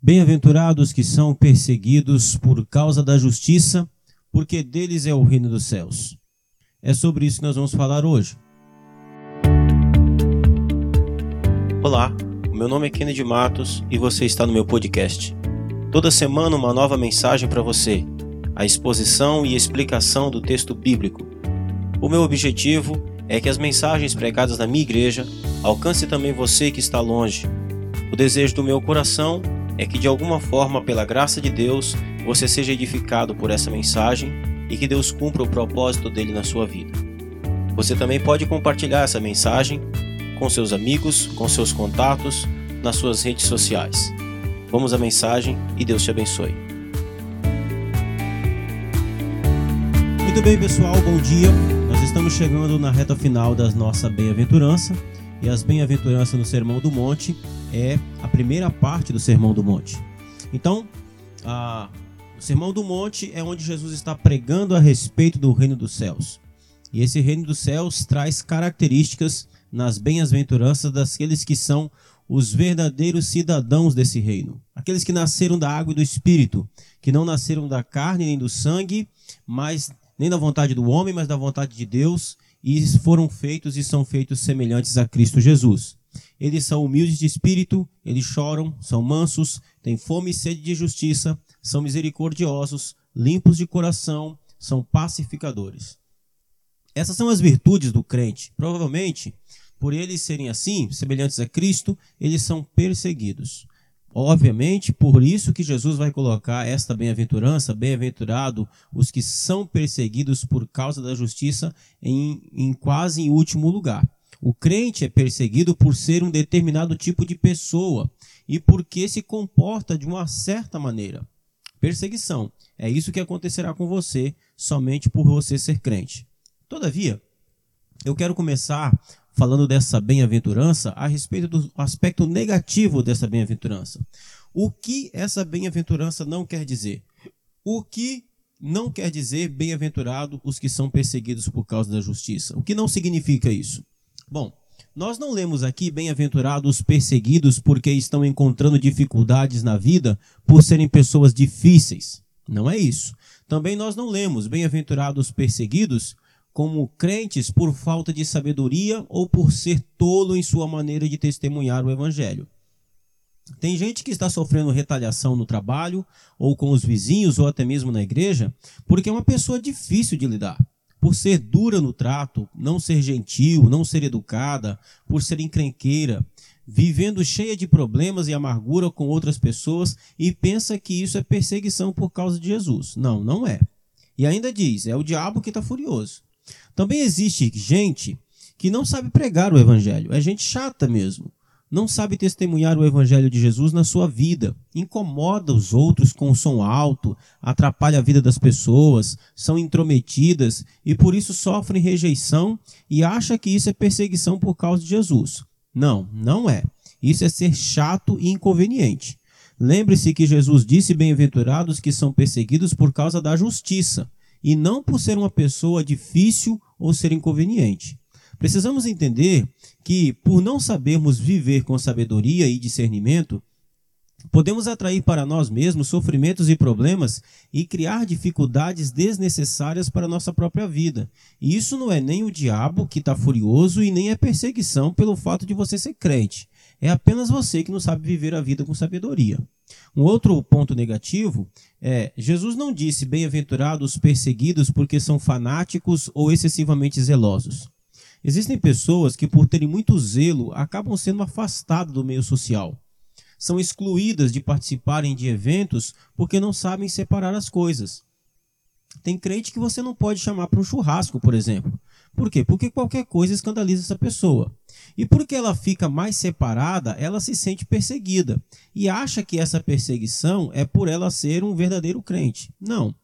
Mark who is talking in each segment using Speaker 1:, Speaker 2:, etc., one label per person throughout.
Speaker 1: Bem-aventurados que são perseguidos por causa da justiça, porque deles é o reino dos céus. É sobre isso que nós vamos falar hoje. Olá, meu nome é Kennedy Matos e você está no meu podcast. Toda semana uma nova mensagem para você, a exposição e explicação do texto bíblico. O meu objetivo é que as mensagens pregadas na minha igreja alcancem também você que está longe. O desejo do meu coração é que de alguma forma, pela graça de Deus, você seja edificado por essa mensagem e que Deus cumpra o propósito dele na sua vida. Você também pode compartilhar essa mensagem com seus amigos, com seus contatos, nas suas redes sociais. Vamos à mensagem e Deus te abençoe. Muito bem, pessoal, bom dia. Nós estamos chegando na reta final da nossa bem-aventurança e as bem-aventuranças no Sermão do Monte é a primeira parte do Sermão do Monte. Então, a, o Sermão do Monte é onde Jesus está pregando a respeito do reino dos céus. E esse reino dos céus traz características nas bem-aventuranças daqueles que são os verdadeiros cidadãos desse reino. Aqueles que nasceram da água e do espírito, que não nasceram da carne nem do sangue, mas nem da vontade do homem, mas da vontade de Deus, e foram feitos e são feitos semelhantes a Cristo Jesus. Eles são humildes de espírito, eles choram, são mansos, têm fome e sede de justiça, são misericordiosos, limpos de coração, são pacificadores. Essas são as virtudes do crente. Provavelmente, por eles serem assim, semelhantes a Cristo, eles são perseguidos. Obviamente, por isso que Jesus vai colocar esta bem-aventurança, bem-aventurado os que são perseguidos por causa da justiça, em, em quase em último lugar. O crente é perseguido por ser um determinado tipo de pessoa e porque se comporta de uma certa maneira. Perseguição. É isso que acontecerá com você somente por você ser crente. Todavia, eu quero começar falando dessa bem-aventurança a respeito do aspecto negativo dessa bem-aventurança. O que essa bem-aventurança não quer dizer? O que não quer dizer bem-aventurado os que são perseguidos por causa da justiça? O que não significa isso? Bom, nós não lemos aqui bem-aventurados perseguidos porque estão encontrando dificuldades na vida por serem pessoas difíceis. Não é isso. Também nós não lemos bem-aventurados perseguidos como crentes por falta de sabedoria ou por ser tolo em sua maneira de testemunhar o evangelho. Tem gente que está sofrendo retaliação no trabalho, ou com os vizinhos, ou até mesmo na igreja, porque é uma pessoa difícil de lidar por ser dura no trato, não ser gentil, não ser educada, por ser encrenqueira, vivendo cheia de problemas e amargura com outras pessoas e pensa que isso é perseguição por causa de Jesus. Não, não é. E ainda diz: é o diabo que está furioso. Também existe gente que não sabe pregar o evangelho, é gente chata mesmo não sabe testemunhar o evangelho de Jesus na sua vida, incomoda os outros com o som alto, atrapalha a vida das pessoas, são intrometidas e por isso sofrem rejeição e acha que isso é perseguição por causa de Jesus. Não, não é. Isso é ser chato e inconveniente. Lembre-se que Jesus disse: Bem-aventurados que são perseguidos por causa da justiça, e não por ser uma pessoa difícil ou ser inconveniente. Precisamos entender que, por não sabermos viver com sabedoria e discernimento, podemos atrair para nós mesmos sofrimentos e problemas e criar dificuldades desnecessárias para a nossa própria vida. E isso não é nem o diabo que está furioso e nem é perseguição pelo fato de você ser crente. É apenas você que não sabe viver a vida com sabedoria. Um outro ponto negativo é: Jesus não disse bem-aventurados os perseguidos porque são fanáticos ou excessivamente zelosos. Existem pessoas que, por terem muito zelo, acabam sendo afastadas do meio social. São excluídas de participarem de eventos porque não sabem separar as coisas. Tem crente que você não pode chamar para um churrasco, por exemplo. Por quê? Porque qualquer coisa escandaliza essa pessoa. E porque ela fica mais separada, ela se sente perseguida e acha que essa perseguição é por ela ser um verdadeiro crente. Não.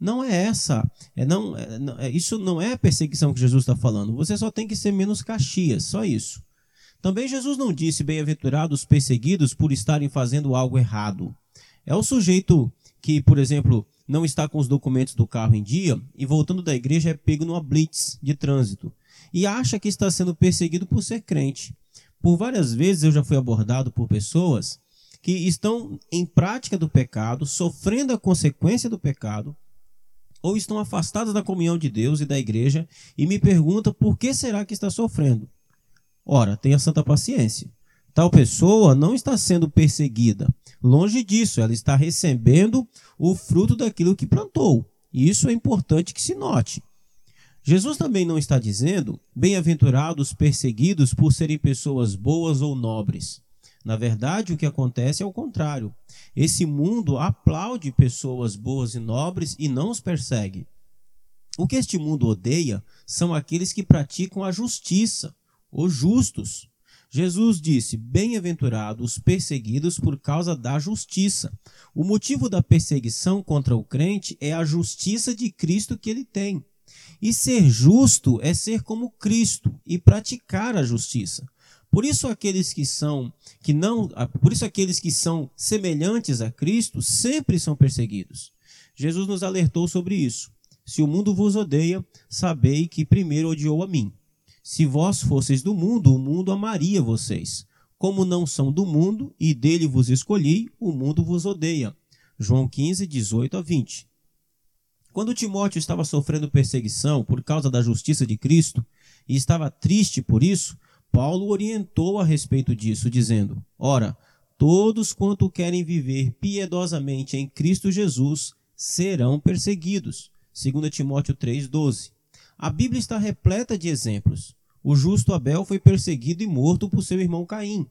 Speaker 1: Não é essa. É não, é, é, isso não é a perseguição que Jesus está falando. Você só tem que ser menos caxias, só isso. Também Jesus não disse bem-aventurados perseguidos por estarem fazendo algo errado. É o sujeito que, por exemplo, não está com os documentos do carro em dia e voltando da igreja é pego numa blitz de trânsito e acha que está sendo perseguido por ser crente. Por várias vezes eu já fui abordado por pessoas que estão em prática do pecado, sofrendo a consequência do pecado, ou estão afastadas da comunhão de Deus e da igreja e me pergunta por que será que está sofrendo. Ora, tenha santa paciência. Tal pessoa não está sendo perseguida. Longe disso, ela está recebendo o fruto daquilo que plantou. E isso é importante que se note. Jesus também não está dizendo bem-aventurados perseguidos por serem pessoas boas ou nobres. Na verdade, o que acontece é o contrário. Esse mundo aplaude pessoas boas e nobres e não os persegue. O que este mundo odeia são aqueles que praticam a justiça, os justos. Jesus disse: Bem-aventurados os perseguidos por causa da justiça. O motivo da perseguição contra o crente é a justiça de Cristo que ele tem. E ser justo é ser como Cristo e praticar a justiça. Por isso aqueles que são que não, por isso aqueles que são semelhantes a Cristo sempre são perseguidos. Jesus nos alertou sobre isso. Se o mundo vos odeia, sabei que primeiro odiou a mim. Se vós fosseis do mundo, o mundo amaria vocês. Como não são do mundo e dele vos escolhi, o mundo vos odeia. João 15, 18 a 20. Quando Timóteo estava sofrendo perseguição por causa da justiça de Cristo e estava triste por isso, Paulo orientou a respeito disso, dizendo: Ora, todos quanto querem viver piedosamente em Cristo Jesus serão perseguidos. 2 Timóteo 3,12. A Bíblia está repleta de exemplos. O justo Abel foi perseguido e morto por seu irmão Caim.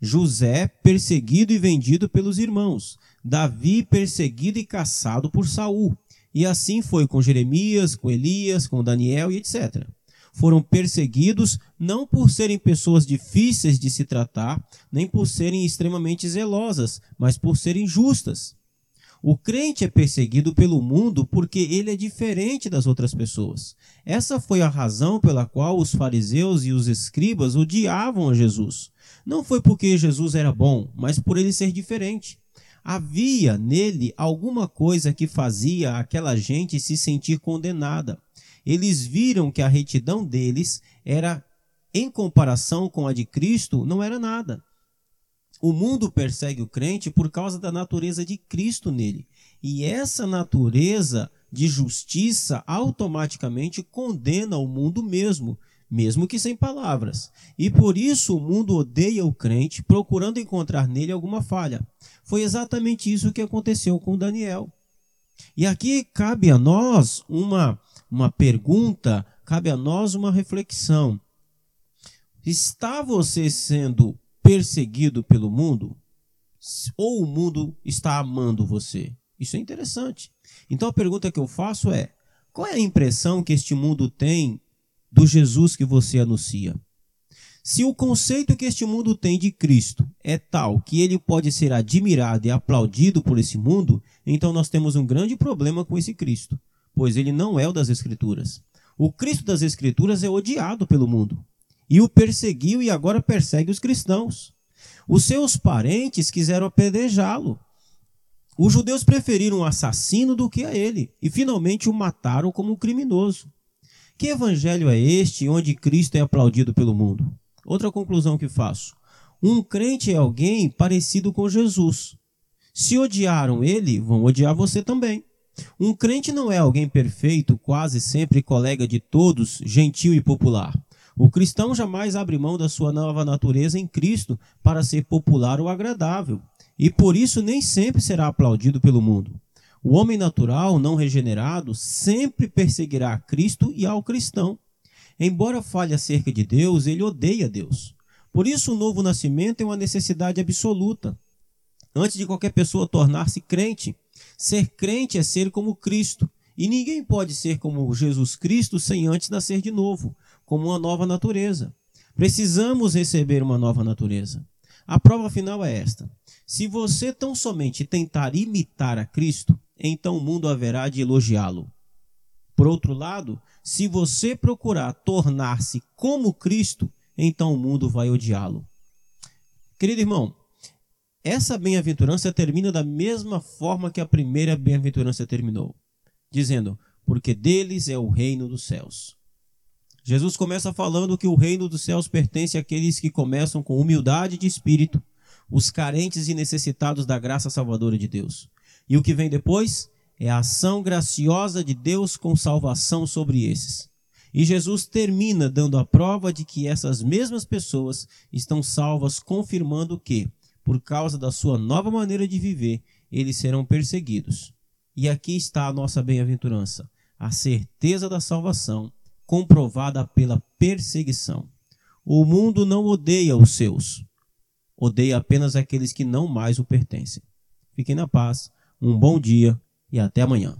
Speaker 1: José, perseguido e vendido pelos irmãos. Davi, perseguido e caçado por Saul. E assim foi com Jeremias, com Elias, com Daniel e etc foram perseguidos não por serem pessoas difíceis de se tratar, nem por serem extremamente zelosas, mas por serem justas. O crente é perseguido pelo mundo porque ele é diferente das outras pessoas. Essa foi a razão pela qual os fariseus e os escribas odiavam a Jesus. Não foi porque Jesus era bom, mas por ele ser diferente. Havia nele alguma coisa que fazia aquela gente se sentir condenada eles viram que a retidão deles era, em comparação com a de Cristo, não era nada. O mundo persegue o crente por causa da natureza de Cristo nele. E essa natureza de justiça automaticamente condena o mundo mesmo, mesmo que sem palavras. E por isso o mundo odeia o crente, procurando encontrar nele alguma falha. Foi exatamente isso que aconteceu com Daniel. E aqui cabe a nós uma uma pergunta, cabe a nós uma reflexão. Está você sendo perseguido pelo mundo? Ou o mundo está amando você? Isso é interessante. Então a pergunta que eu faço é: qual é a impressão que este mundo tem do Jesus que você anuncia? Se o conceito que este mundo tem de Cristo é tal que ele pode ser admirado e aplaudido por esse mundo, então nós temos um grande problema com esse Cristo pois ele não é o das Escrituras. O Cristo das Escrituras é odiado pelo mundo e o perseguiu e agora persegue os cristãos. Os seus parentes quiseram apedrejá-lo. Os judeus preferiram um assassino do que a ele e finalmente o mataram como um criminoso. Que evangelho é este onde Cristo é aplaudido pelo mundo? Outra conclusão que faço: um crente é alguém parecido com Jesus. Se odiaram ele, vão odiar você também. Um crente não é alguém perfeito, quase sempre colega de todos, gentil e popular. O cristão jamais abre mão da sua nova natureza em Cristo para ser popular ou agradável, e por isso nem sempre será aplaudido pelo mundo. O homem natural, não regenerado, sempre perseguirá a Cristo e ao cristão. Embora fale acerca de Deus, ele odeia Deus. Por isso, o novo nascimento é uma necessidade absoluta. Antes de qualquer pessoa tornar-se crente, Ser crente é ser como Cristo. E ninguém pode ser como Jesus Cristo sem antes nascer de novo, como uma nova natureza. Precisamos receber uma nova natureza. A prova final é esta: se você tão somente tentar imitar a Cristo, então o mundo haverá de elogiá-lo. Por outro lado, se você procurar tornar-se como Cristo, então o mundo vai odiá-lo. Querido irmão, essa bem-aventurança termina da mesma forma que a primeira bem-aventurança terminou, dizendo: Porque deles é o reino dos céus. Jesus começa falando que o reino dos céus pertence àqueles que começam com humildade de espírito, os carentes e necessitados da graça salvadora de Deus. E o que vem depois é a ação graciosa de Deus com salvação sobre esses. E Jesus termina dando a prova de que essas mesmas pessoas estão salvas, confirmando que, por causa da sua nova maneira de viver, eles serão perseguidos. E aqui está a nossa bem-aventurança, a certeza da salvação, comprovada pela perseguição. O mundo não odeia os seus, odeia apenas aqueles que não mais o pertencem. Fiquem na paz, um bom dia e até amanhã.